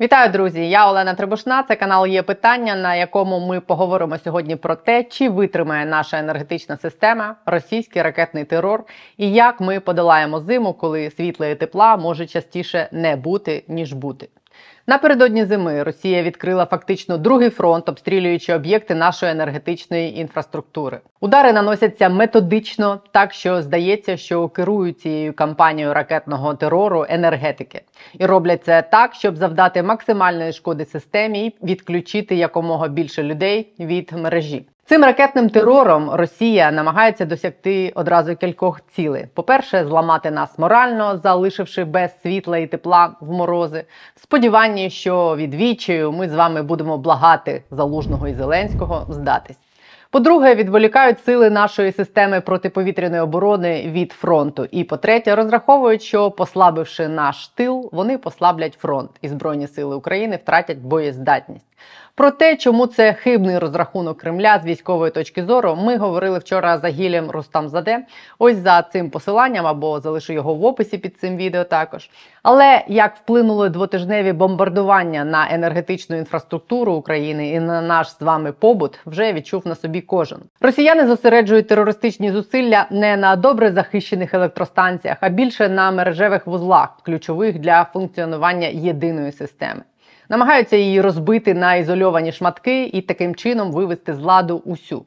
Вітаю, друзі! Я Олена Требушна. Це канал є питання, на якому ми поговоримо сьогодні про те, чи витримає наша енергетична система, російський ракетний терор, і як ми подолаємо зиму, коли світла і тепла може частіше не бути ніж бути. Напередодні зими Росія відкрила фактично другий фронт, обстрілюючи об'єкти нашої енергетичної інфраструктури. Удари наносяться методично, так що здається, що керують цією кампанією ракетного терору енергетики, і роблять це так, щоб завдати максимальної шкоди системі і відключити якомога більше людей від мережі. Цим ракетним терором Росія намагається досягти одразу кількох цілей: по-перше, зламати нас морально, залишивши без світла і тепла в морози. В сподіванні, що від відчаю ми з вами будемо благати залужного і зеленського здатись. По-друге, відволікають сили нашої системи протиповітряної оборони від фронту. І по-третє, розраховують, що послабивши наш тил, вони послаблять фронт, і збройні сили України втратять боєздатність. Про те, чому це хибний розрахунок Кремля з військової точки зору, ми говорили вчора за гілем Рустамзаде. Ось за цим посиланням або залишу його в описі під цим відео також. Але як вплинули двотижневі бомбардування на енергетичну інфраструктуру України і на наш з вами побут, вже відчув на собі кожен. Росіяни зосереджують терористичні зусилля не на добре захищених електростанціях, а більше на мережевих вузлах, ключових для функціонування єдиної системи намагаються її розбити на ізольовані шматки і таким чином вивести з ладу усю.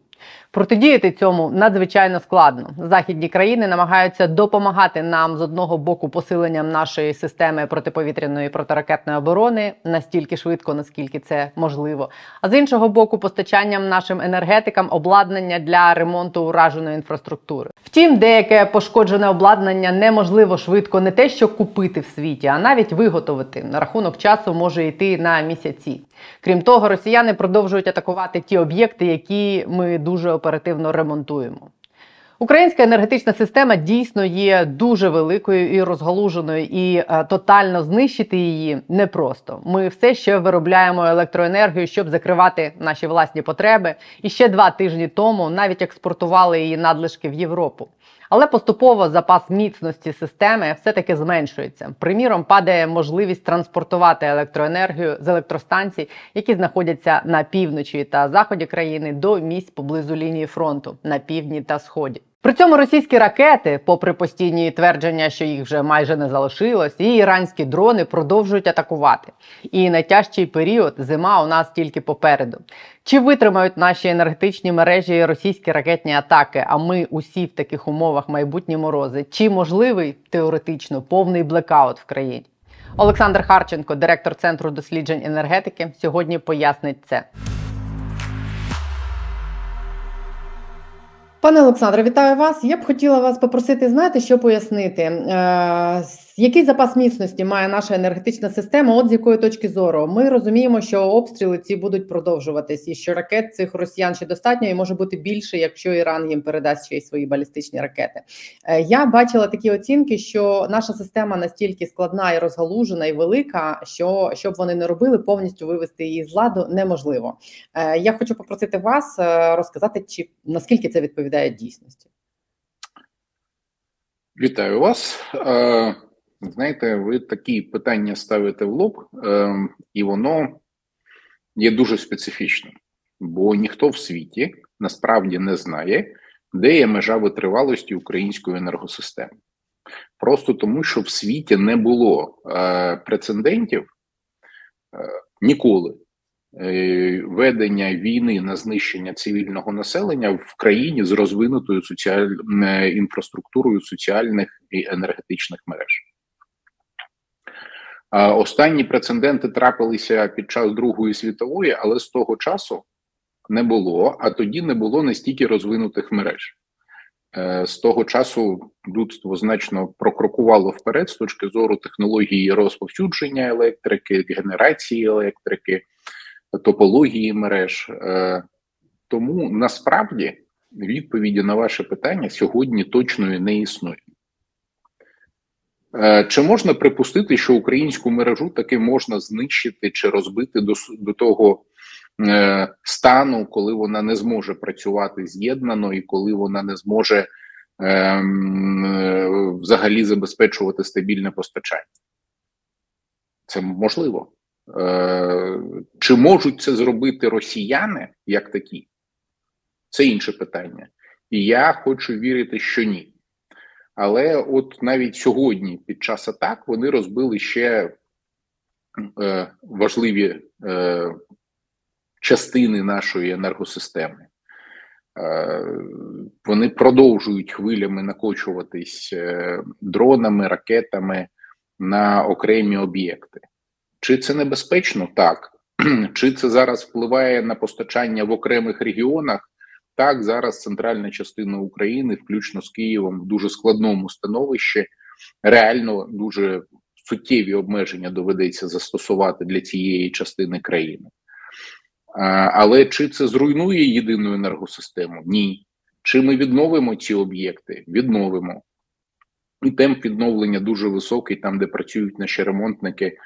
Протидіяти цьому надзвичайно складно. Західні країни намагаються допомагати нам з одного боку посиленням нашої системи протиповітряної протиракетної оборони настільки швидко, наскільки це можливо. А з іншого боку, постачанням нашим енергетикам обладнання для ремонту ураженої інфраструктури. Втім, деяке пошкоджене обладнання неможливо швидко не те, що купити в світі, а навіть виготовити. На рахунок часу може йти на місяці. Крім того, росіяни продовжують атакувати ті об'єкти, які ми дуже оперативно ремонтуємо. Українська енергетична система дійсно є дуже великою і розгалуженою, і е, тотально знищити її непросто. Ми все ще виробляємо електроенергію, щоб закривати наші власні потреби. І ще два тижні тому навіть експортували її надлишки в Європу. Але поступово запас міцності системи все-таки зменшується. Приміром, падає можливість транспортувати електроенергію з електростанцій, які знаходяться на півночі та заході країни, до місць поблизу лінії фронту на півдні та сході. При цьому російські ракети, попри постійні твердження, що їх вже майже не залишилось, і іранські дрони продовжують атакувати. І найтяжчий період зима у нас тільки попереду. Чи витримають наші енергетичні мережі російські ракетні атаки? А ми усі в таких умовах майбутні морози? Чи можливий теоретично повний блекаут в країні? Олександр Харченко, директор центру досліджень енергетики, сьогодні пояснить це. Пане Олександре, вітаю вас. Я б хотіла вас попросити, знаєте, що пояснити, е, який запас міцності має наша енергетична система? От з якої точки зору ми розуміємо, що обстріли ці будуть продовжуватись, і що ракет цих росіян ще достатньо і може бути більше, якщо Іран їм передасть ще й свої балістичні ракети. Е, я бачила такі оцінки, що наша система настільки складна і розгалужена і велика, що щоб вони не робили, повністю вивести її з ладу неможливо. Е, я хочу попросити вас розказати, чи наскільки це відповідає дійсності. Вітаю вас. Е, знаєте, ви такі питання ставите в лоб, е, і воно є дуже специфічним, бо ніхто в світі насправді не знає, де є межа витривалості української енергосистеми. Просто тому, що в світі не було е, прецедентів ніколи Е, ведення війни на знищення цивільного населення в країні з розвинутою соціальною е, інфраструктурою соціальних і енергетичних мереж. Останні прецеденти трапилися під час Другої світової, але з того часу не було. А тоді не було настільки розвинутих мереж. Е, з того часу людство значно прокрокувало вперед з точки зору технології розповсюдження електрики, генерації електрики, топології мереж. Е, тому насправді відповіді на ваше питання сьогодні точної не існує. Е, чи можна припустити, що українську мережу таки можна знищити чи розбити до до того е, стану, коли вона не зможе працювати з'єднано і коли вона не зможе е, взагалі забезпечувати стабільне постачання? Це можливо. Е, Чи можуть це зробити росіяни як такі? Це інше питання. І я хочу вірити, що ні. Але от навіть сьогодні, під час атак, вони розбили ще е, важливі е, частини нашої енергосистеми. Е, вони продовжують хвилями накочуватись е, дронами, ракетами на окремі об'єкти. Чи це небезпечно? Так. Чи це зараз впливає на постачання в окремих регіонах? Так, зараз центральна частина України, включно з Києвом, в дуже складному становищі, реально дуже суттєві обмеження доведеться застосувати для цієї частини країни. Але чи це зруйнує єдину енергосистему? Ні. Чи ми відновимо ці об'єкти? Відновимо. І темп відновлення дуже високий, там, де працюють наші ремонтники,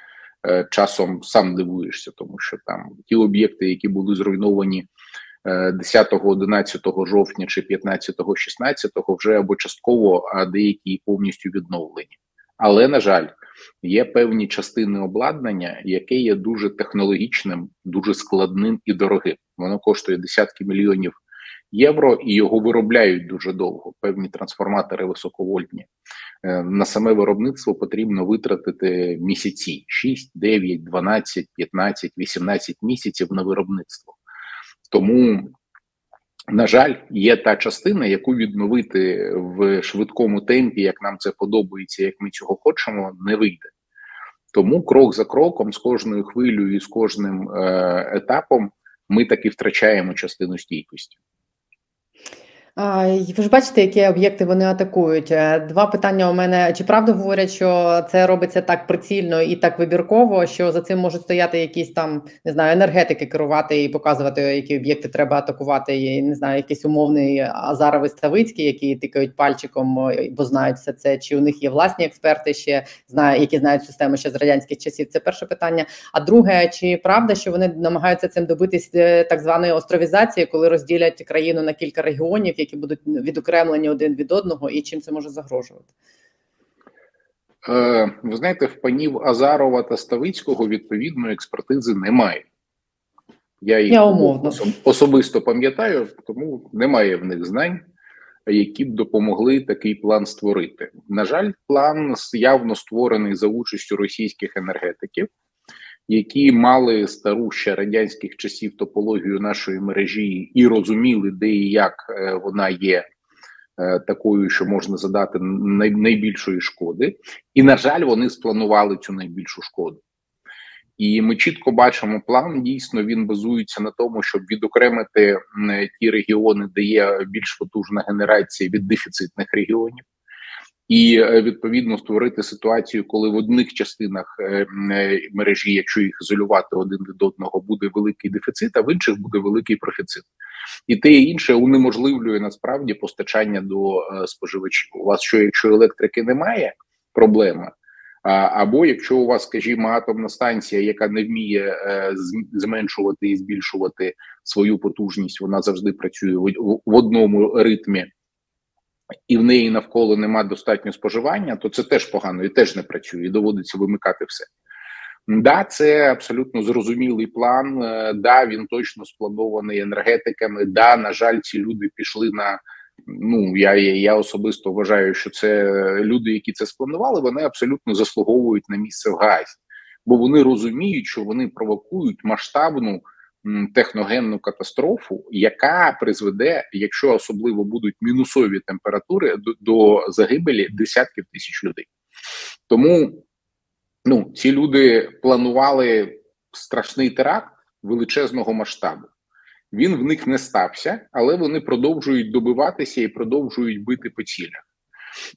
е, часом сам дивуєшся, тому що там ті об'єкти, які були зруйновані 10-11 е, жовтня чи 15-16, вже або частково, а деякі повністю відновлені. Але на жаль, є певні частини обладнання, яке є дуже технологічним, дуже складним і дорогим. Воно коштує десятки мільйонів євро, і його виробляють дуже довго. Певні трансформатори високовольтні. Е, на саме виробництво потрібно витратити місяці: 6, 9, 12, 15, 18 місяців на виробництво. Тому на жаль, є та частина, яку відновити в швидкому темпі, як нам це подобається, як ми цього хочемо, не вийде. Тому крок за кроком, з кожною хвилею і з кожним е, етапом, ми таки втрачаємо частину стійкості. Ви ж бачите, які об'єкти вони атакують. Е, два питання у мене: чи правда говорять, що це робиться так прицільно і так вибірково, що за цим можуть стояти якісь там не знаю, енергетики керувати і показувати, які об'єкти треба атакувати? І, Не знаю, якийсь умовний Азаровий Ставицький, які тикають пальчиком, бо знають все це. Чи у них є власні експерти, ще знає, які знають систему ще з радянських часів? Це перше питання. А друге, чи правда, що вони намагаються цим добитись е, так званої островізації, коли розділять країну на кілька регіонів? Які будуть відокремлені один від одного, і чим це може загрожувати? Е, ви знаєте, в панів Азарова та Ставицького відповідної експертизи немає. Я їх Я особисто пам'ятаю, тому немає в них знань, які б допомогли такий план створити. На жаль, план явно створений за участю російських енергетиків які мали стару ще радянських часів топологію нашої мережі і розуміли, де і як е, вона є е, такою, що можна задати найбільшої шкоди, і на жаль, вони спланували цю найбільшу шкоду. І ми чітко бачимо план. Дійсно, він базується на тому, щоб відокремити ті регіони, де є більш потужна генерація від дефіцитних регіонів і е, відповідно створити ситуацію, коли в одних частинах е, е, мережі, якщо їх ізолювати один від одного, буде великий дефіцит, а в інших буде великий профіцит, і те і інше унеможливлює насправді постачання до споживачів. У вас що, якщо електрики немає, проблема. Або якщо у вас, скажімо, атомна станція, яка не вміє зменшувати і збільшувати свою потужність, вона завжди працює в одному ритмі і в неї навколо нема достатньо споживання, то це теж погано і теж не працює, і доводиться вимикати все. Да, це абсолютно зрозумілий план. Е, да, він точно спланований енергетиками. Да, на жаль, ці люди пішли на. Ну я я особисто вважаю, що це люди, які це спланували, вони абсолютно заслуговують на місце в газі, бо вони розуміють, що вони провокують масштабну техногенну катастрофу, яка призведе, якщо особливо будуть мінусові температури, до, до загибелі десятків тисяч людей. Тому ну, ці люди планували страшний теракт величезного масштабу. Він в них не стався, але вони продовжують добиватися і продовжують бити по цілях.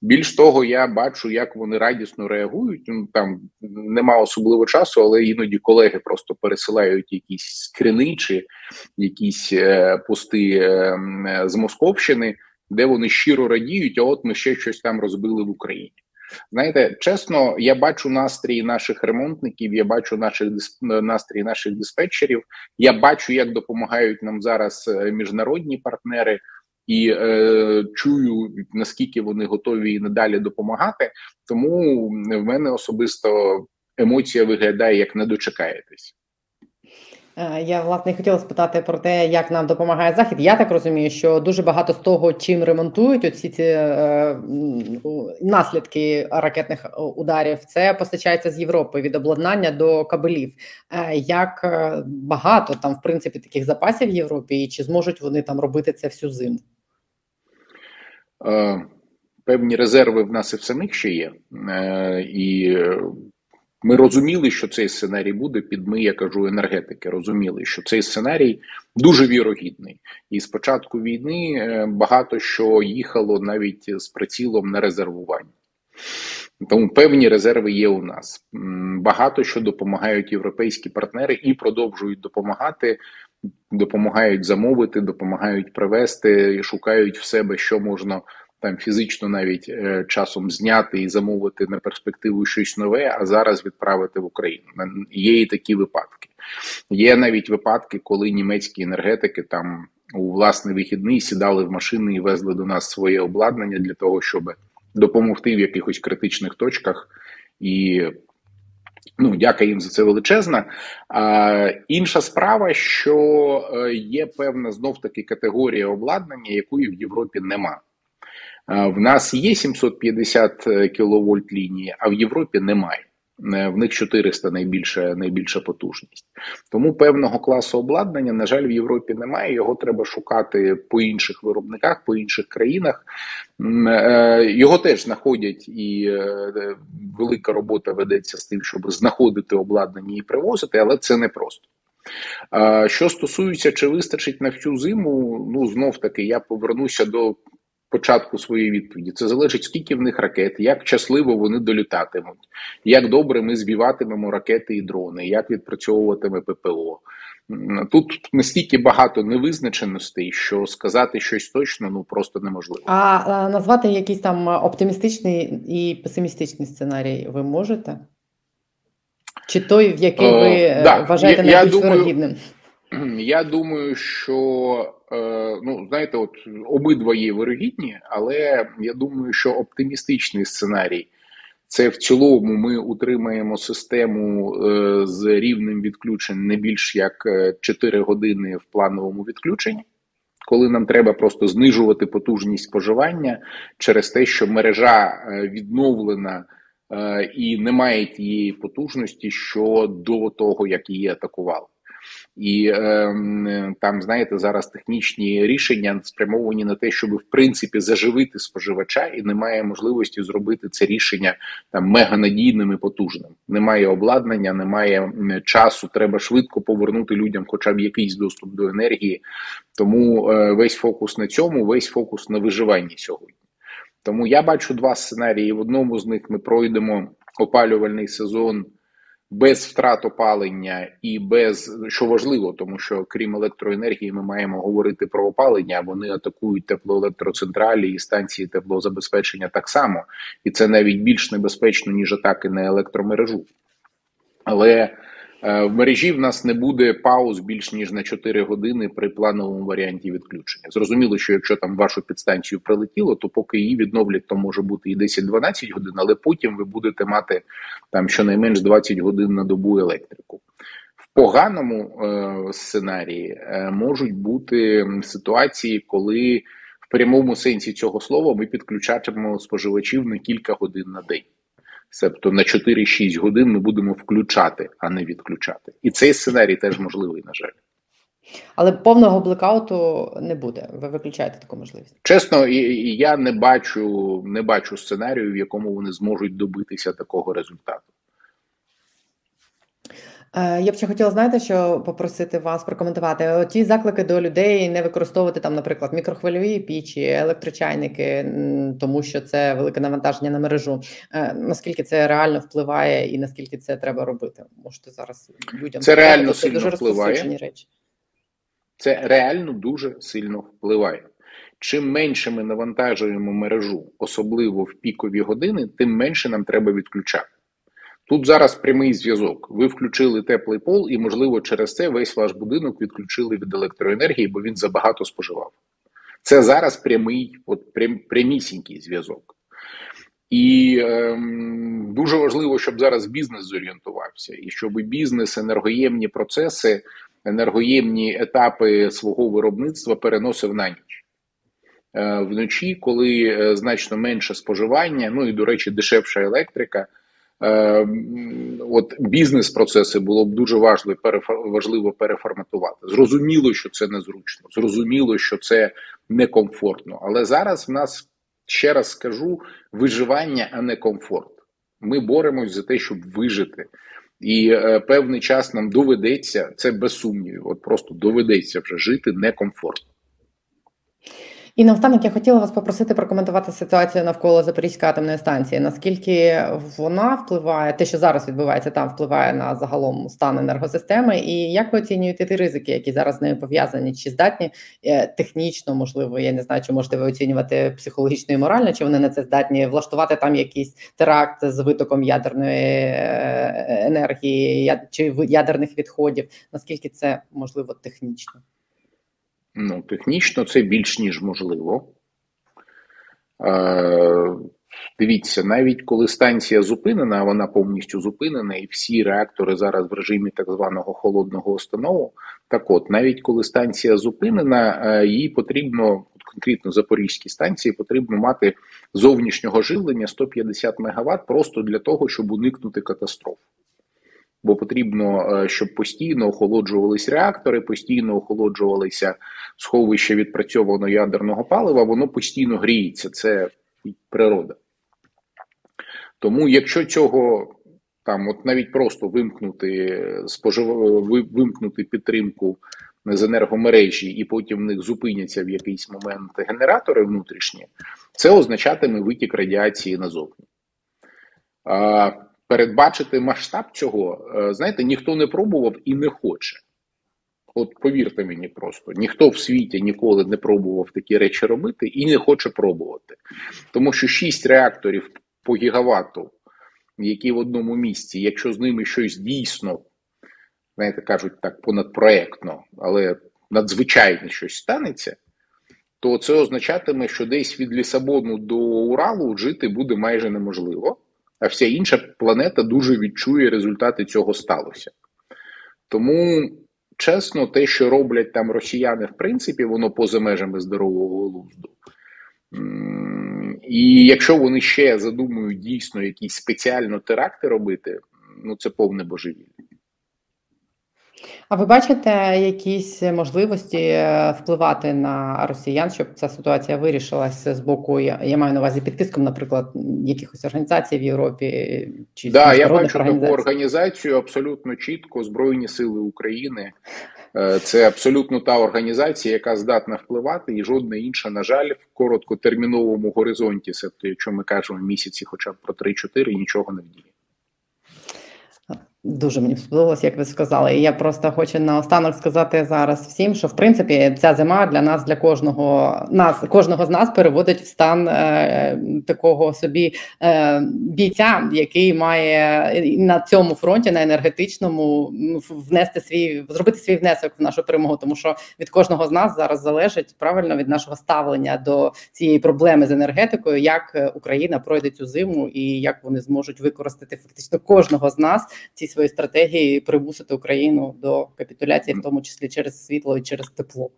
Більш того, я бачу, як вони радісно реагують. Ну там нема особливо часу, але іноді колеги просто пересилають якісь скрини чи якісь е, пости е, з Московщини, де вони щиро радіють. А от ми ще щось там розбили в Україні. Знаєте, чесно, я бачу настрій наших ремонтників. Я бачу наших настрій наших диспетчерів. Я бачу, як допомагають нам зараз е, міжнародні партнери і е, чую наскільки вони готові і надалі допомагати. Тому в мене особисто емоція виглядає як не дочекаєтесь. Е, я власне хотіла спитати про те, як нам допомагає захід. Я так розумію, що дуже багато з того, чим ремонтують оці ці е, наслідки ракетних ударів, це постачається з Європи від обладнання до кабелів. Е, як е, багато там в принципі таких запасів в Європі, і чи зможуть вони там робити це всю зиму? Е, певні резерви в нас і в самих ще є, е, і ми розуміли, що цей сценарій буде під ми, я кажу, енергетики. Розуміли, що цей сценарій дуже вірогідний, і з початку війни е, багато що їхало навіть з прицілом на резервування. Тому певні резерви є у нас. Багато що допомагають європейські партнери і продовжують допомагати, допомагають замовити, допомагають привезти і шукають в себе, що можна там фізично навіть е, часом зняти і замовити на перспективу щось нове, а зараз відправити в Україну. Є і такі випадки. Є навіть випадки, коли німецькі енергетики там у власний вихідний сідали в машини і везли до нас своє обладнання для того, щоб допомогти в якихось критичних точках і. Ну, дяка їм за це величезна. А, Інша справа, що е, є певна знов таки категорія обладнання, якої в Європі нема. В нас є 750 е, кВт лінії, а в Європі немає. Е, в них 400 найбільша найбільша потужність. Тому певного класу обладнання, на жаль, в Європі немає. Його треба шукати по інших виробниках, по інших країнах. Е, його теж знаходять, і велика робота ведеться з тим, щоб знаходити обладнання і привозити, але це не просто. Що стосується, чи вистачить на всю зиму, ну знов таки я повернуся до початку своєї відповіді. Це залежить, скільки в них ракет, як щасливо вони долітатимуть, як добре ми збиватимемо ракети і дрони, як відпрацьовуватиме ППО. Тут настільки багато невизначеностей, що сказати щось точно ну просто неможливо. А, а назвати якийсь там оптимістичний і песимістичний сценарій ви можете? Чи той, в який ви О, да. вважаєте найбільш вирогідним? Я думаю, що е, ну знаєте, от обидва є вирогідні, але я думаю, що оптимістичний сценарій це в цілому ми утримаємо систему е, з рівнем відключень не більш як 4 е, години в плановому відключенні. Коли нам треба просто знижувати потужність споживання через те, що мережа відновлена і немає тієї потужності, що до того як її атакували. І е, там, знаєте, зараз технічні рішення спрямовані на те, щоб в принципі заживити споживача, і немає можливості зробити це рішення там меганадійним і потужним. Немає обладнання, немає часу. Треба швидко повернути людям, хоча б якийсь доступ до енергії. Тому е, весь фокус на цьому, весь фокус на виживанні сьогодні. Тому я бачу два сценарії. В одному з них ми пройдемо опалювальний сезон без втрат опалення і без що важливо, тому що крім електроенергії, ми маємо говорити про опалення. Вони атакують теплоелектроцентралі і станції теплозабезпечення так само, і це навіть більш небезпечно ніж атаки на електромережу. Але в мережі в нас не буде пауз більш ніж на 4 години при плановому варіанті відключення. Зрозуміло, що якщо там вашу підстанцію прилетіло, то поки її відновлять, то може бути і 10-12 годин, але потім ви будете мати там щонайменш 20 годин на добу електрику. В поганому е, сценарії е, можуть бути ситуації, коли в прямому сенсі цього слова ми підключатимемо споживачів на кілька годин на день. Тобто на 4-6 годин ми будемо включати, а не відключати. І цей сценарій теж можливий, на жаль. Але повного блекауту не буде. Ви виключаєте таку можливість? Чесно, і я не бачу, не бачу сценарію, в якому вони зможуть добитися такого результату. Е, я б ще хотіла знаєте, що попросити вас прокоментувати ті заклики до людей не використовувати там, наприклад, мікрохвильові пічі, електрочайники, тому що це велике навантаження на мережу. Е, наскільки це реально впливає, і наскільки це треба робити? Можете зараз людям це реально це сильно дуже впливає. речі. Це реально дуже сильно впливає. Чим менше ми навантажуємо мережу, особливо в пікові години, тим менше нам треба відключати. Тут зараз прямий зв'язок. Ви включили теплий пол, і, можливо, через це весь ваш будинок відключили від електроенергії, бо він забагато споживав. Це зараз прямий, от прям, прямісінький зв'язок. І ем, дуже важливо, щоб зараз бізнес зорієнтувався, і щоб бізнес, енергоємні процеси, енергоємні етапи свого виробництва переносив на ніч. Е, вночі, коли е, значно менше споживання, ну і до речі, дешевша електрика. Е, от бізнес-процеси було б дуже важливо важливо переформатувати. Зрозуміло, що це незручно, зрозуміло, що це некомфортно. Але зараз в нас ще раз скажу виживання, а не комфорт. Ми боремось за те, щоб вижити. І е, певний час нам доведеться це без сумнівів. От просто доведеться вже жити некомфортно. І наостанок я хотіла вас попросити прокоментувати ситуацію навколо Запорізької атомної станції. Наскільки вона впливає, те, що зараз відбувається, там впливає на загалом стан енергосистеми, і як ви оцінюєте ті ризики, які зараз з нею пов'язані? Чи здатні е, технічно, можливо, я не знаю, чи можете ви оцінювати психологічно і морально, чи вони на це здатні влаштувати там якийсь теракт з витоком ядерної е, енергії, чи ядерних відходів? Наскільки це можливо технічно? Ну, технічно це більш ніж можливо. Е, Дивіться, навіть коли станція зупинена, вона повністю зупинена, і всі реактори зараз в режимі так званого холодного установу. Так от, навіть коли станція зупинена, е, їй потрібно, конкретно Запорізькій станції, потрібно мати зовнішнього живлення 150 МВт просто для того, щоб уникнути катастроф бо потрібно, е, щоб постійно охолоджувалися реактори, постійно охолоджувалися сховища відпрацьованого ядерного палива, воно постійно гріється. Це природа. Тому, якщо цього там, от навіть просто вимкнути спожив... вимкнути підтримку з енергомережі, і потім в них зупиняться в якийсь момент генератори внутрішні, це означатиме витік радіації назовні. Передбачити масштаб цього, е, знаєте, ніхто не пробував і не хоче. От повірте мені, просто ніхто в світі ніколи не пробував такі речі робити і не хоче пробувати. Тому що 6 реакторів по гігавату, які в одному місці, якщо з ними щось дійсно, знаєте, кажуть так, понадпроектно, але надзвичайне щось станеться, то це означатиме, що десь від Лісабону до Уралу жити буде майже неможливо а вся інша планета дуже відчує результати цього сталося. Тому, чесно, те, що роблять там росіяни, в принципі, воно поза межами здорового глузду. І якщо вони ще задумують дійсно якісь спеціально теракти робити, ну це повне божевілля. А ви бачите якісь можливості е, впливати на росіян, щоб ця ситуація вирішилася з боку? Я, я маю на увазі під тиском, наприклад, якихось організацій в Європі чи да, я бачу таку організацію абсолютно чітко Збройні Сили України. Е, це абсолютно та організація, яка здатна впливати, і жодна інша, на жаль, в короткотерміновому горизонті, себто, якщо ми кажемо місяці, хоча б про 3-4, нічого не вдіє. Дуже мені сподобалось, як ви сказали. І я просто хочу наостанок сказати зараз всім, що в принципі ця зима для нас, для кожного нас, кожного з нас переводить в стан е, такого собі е, бійця, який має на цьому фронті, на енергетичному, внести свій зробити свій внесок в нашу перемогу, тому що від кожного з нас зараз залежить правильно від нашого ставлення до цієї проблеми з енергетикою, як Україна пройде цю зиму і як вони зможуть використати фактично кожного з нас ці свої стратегії примусити Україну до капітуляції, в тому числі через світло і через тепло.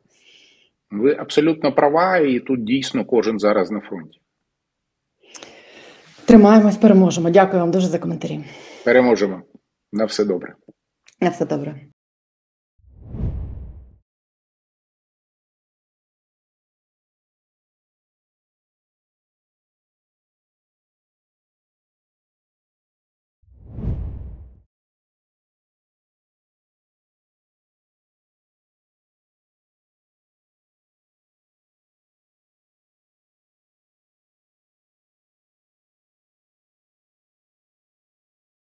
Ви абсолютно права, і тут дійсно кожен зараз на фронті. Тримаємось, переможемо. Дякую вам дуже за коментарі. Переможемо. На все добре. На все добре.